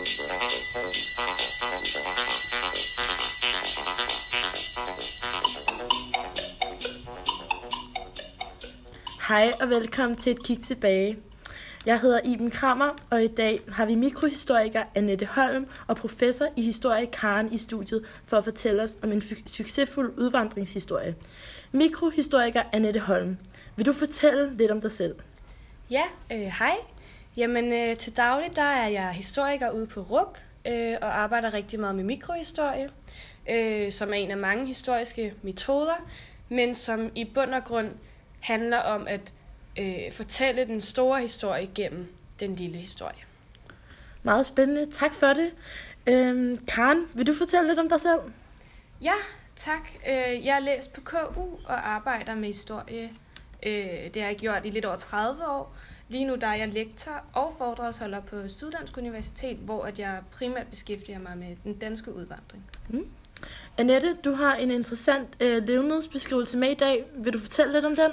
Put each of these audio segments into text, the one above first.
Hej og velkommen til et kig tilbage. Jeg hedder Iben Krammer, og i dag har vi mikrohistoriker Annette Holm og professor i historie Karen i studiet for at fortælle os om en succesfuld udvandringshistorie. Mikrohistoriker Annette Holm, vil du fortælle lidt om dig selv? Ja, øh, hej. Jamen øh, til daglig der er jeg historiker ude på RUK øh, og arbejder rigtig meget med mikrohistorie, øh, som er en af mange historiske metoder, men som i bund og grund handler om at øh, fortælle den store historie gennem den lille historie. Meget spændende. Tak for det. Øhm, Karen, vil du fortælle lidt om dig selv? Ja, tak. Øh, jeg er læst på KU og arbejder med historie. Øh, det har jeg gjort i lidt over 30 år. Lige nu der er jeg lektor og foredragsholder på Syddansk Universitet, hvor at jeg primært beskæftiger mig med den danske udvandring. Mm. Annette, du har en interessant øh, levnedsbeskrivelse med i dag. Vil du fortælle lidt om den?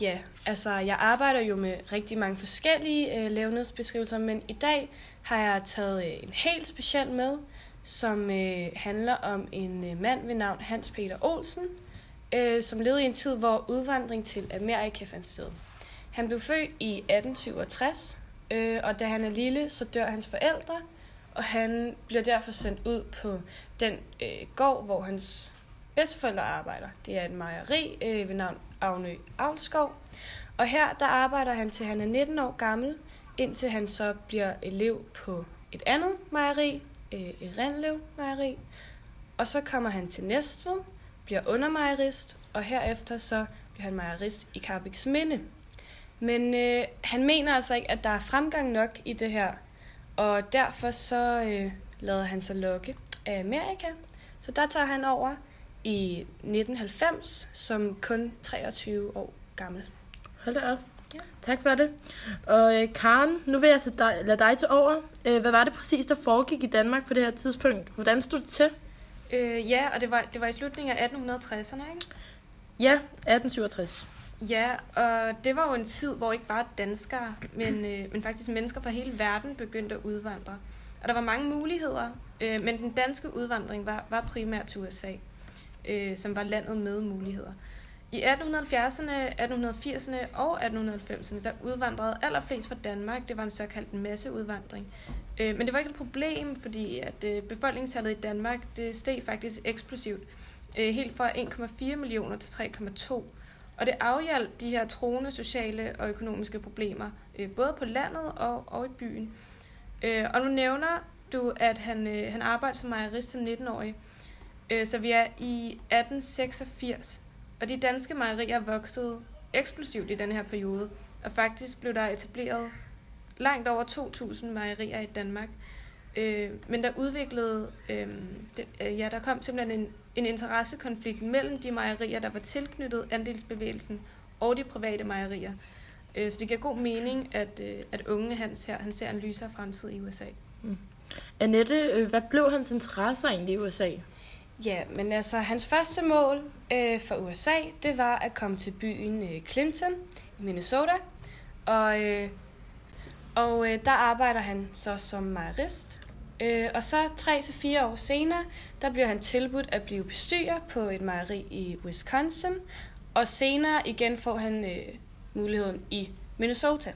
Ja, altså jeg arbejder jo med rigtig mange forskellige øh, levnedsbeskrivelser, men i dag har jeg taget øh, en helt speciel med, som øh, handler om en øh, mand ved navn Hans Peter Olsen, øh, som levede i en tid, hvor udvandring til Amerika fandt sted. Han blev født i 1867, øh, og da han er lille, så dør hans forældre, og han bliver derfor sendt ud på den øh, gård, hvor hans bedsteforældre arbejder. Det er et mejeri øh, ved navn Avnø Avlskov. Og her der arbejder han til han er 19 år gammel, indtil han så bliver elev på et andet mejeri, øh, Renlev Mejeri. Og så kommer han til Næstved, bliver undermejerist, og herefter så bliver han mejerist i Karbiks Minde. Men øh, han mener altså ikke, at der er fremgang nok i det her, og derfor så øh, lader han sig lokke af Amerika. Så der tager han over i 1990 som kun 23 år gammel. Hold da op. Ja. Tak for det. Og øh, Karen, nu vil jeg så dig, lade dig til over. Øh, hvad var det præcis, der foregik i Danmark på det her tidspunkt? Hvordan stod det til? Øh, ja, og det var, det var i slutningen af 1860'erne, ikke? Ja, 1867. Ja, og det var jo en tid, hvor ikke bare danskere, men, øh, men faktisk mennesker fra hele verden begyndte at udvandre. Og der var mange muligheder, øh, men den danske udvandring var, var primært til USA øh, som var landet med muligheder. I 1870'erne, 1880'erne og 1890'erne, der udvandrede allerflest fra Danmark. Det var en såkaldt masseudvandring. Øh, men det var ikke et problem, fordi at øh, befolkningstallet i Danmark det steg faktisk eksplosivt. Øh, helt fra 1,4 millioner til 3,2. Og det afhjalp de her troende sociale og økonomiske problemer, øh, både på landet og, og i byen. Øh, og nu nævner du, at han, øh, han arbejdede som mejerist som 19-årig. Øh, så vi er i 1886, og de danske mejerier voksede eksplosivt i den her periode, og faktisk blev der etableret langt over 2.000 mejerier i Danmark. Øh, men der udviklede, øh, det, øh, ja, der kom simpelthen en, en interessekonflikt mellem de mejerier, der var tilknyttet andelsbevægelsen, og de private mejerier. Øh, så det giver god mening, at, øh, at unge Hans her, han ser en lysere fremtid i USA. Mm. Annette, øh, hvad blev hans interesser egentlig i USA? Ja, men altså hans første mål øh, for USA, det var at komme til byen øh, Clinton i Minnesota. Og, øh, og øh, der arbejder han så som mejerist. Øh, og så tre til fire år senere, der bliver han tilbudt at blive bestyrer på et mejeri i Wisconsin. Og senere igen får han øh, muligheden i Minnesota.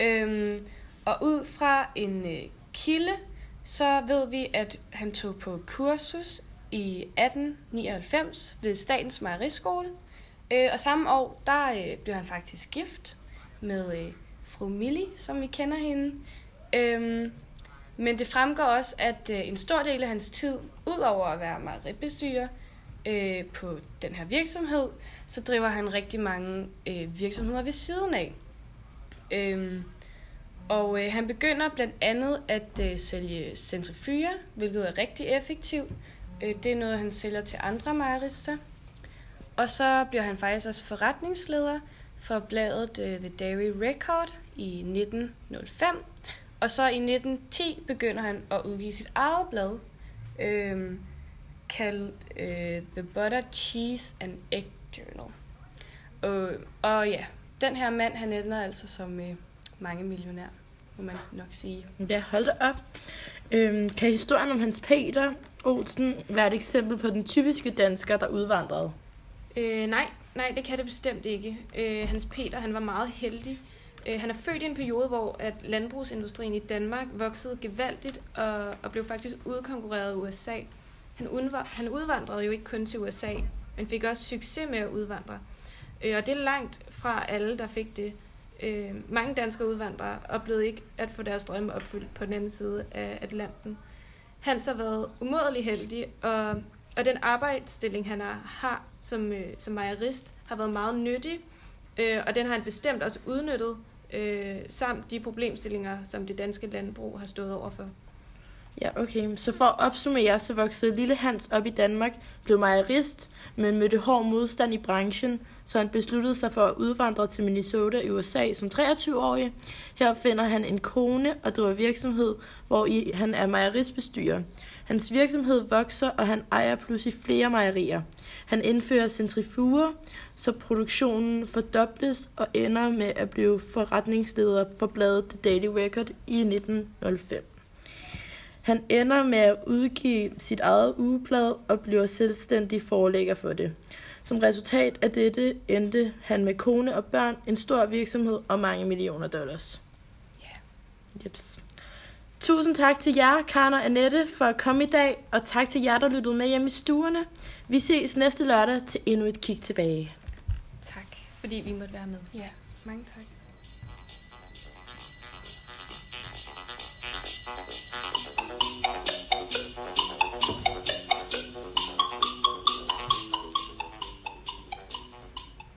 Øhm, og ud fra en øh, kilde, så ved vi, at han tog på kursus i 1899 ved Statens Mejeriskole. Øh, og samme år, der øh, blev han faktisk gift med øh, fru Millie, som vi kender hende. Øhm, men det fremgår også, at øh, en stor del af hans tid, udover at være mejeribestyrer øh, på den her virksomhed, så driver han rigtig mange øh, virksomheder ved siden af. Øhm, og øh, han begynder blandt andet at øh, sælge centrifuger, hvilket er rigtig effektivt. Øh, det er noget, han sælger til andre mejerister. Og så bliver han faktisk også forretningsleder for bladet uh, The Dairy Record i 1905. Og så i 1910 begynder han at udgive sit eget blad, øh, kaldt uh, The Butter, Cheese and Egg Journal. Og, og ja, den her mand, han ender altså som uh, mange millionær. må man nok sige. Ja, hold da op. Øhm, kan historien om Hans Peter Olsen være et eksempel på den typiske dansker, der udvandrede? Øh, nej, nej, det kan det bestemt ikke. Øh, Hans Peter, han var meget heldig. Øh, han er født i en periode, hvor at landbrugsindustrien i Danmark voksede gevaldigt og, og blev faktisk udkonkurreret af USA. Han, undvar, han udvandrede jo ikke kun til USA, men fik også succes med at udvandre. Øh, og det er langt fra alle, der fik det. Øh, mange danskere udvandrere oplevede ikke at få deres drømme opfyldt på den anden side af Atlanten. Hans har været umådelig heldig, og, og den arbejdsstilling, han har, har som, øh, som mejerist, har været meget nyttig, øh, og den har han bestemt også udnyttet, øh, samt de problemstillinger, som det danske landbrug har stået overfor. Ja, okay. Så for at opsummere, så voksede lille Hans op i Danmark, blev mejerist, men mødte hård modstand i branchen, så han besluttede sig for at udvandre til Minnesota i USA som 23-årig. Her finder han en kone og driver virksomhed, hvor i han er mejeristbestyrer. Hans virksomhed vokser, og han ejer pludselig flere mejerier. Han indfører centrifuger, så produktionen fordobles og ender med at blive forretningsleder for bladet The Daily Record i 1905. Han ender med at udgive sit eget ugeblad og bliver selvstændig forlægger for det. Som resultat af dette endte han med kone og børn, en stor virksomhed og mange millioner dollars. Ja. Jeps. Tusind tak til jer, Karen og Annette, for at komme i dag, og tak til jer, der lyttede med hjemme i stuerne. Vi ses næste lørdag til endnu et kig tilbage. Tak, fordi vi måtte være med. Ja, mange tak.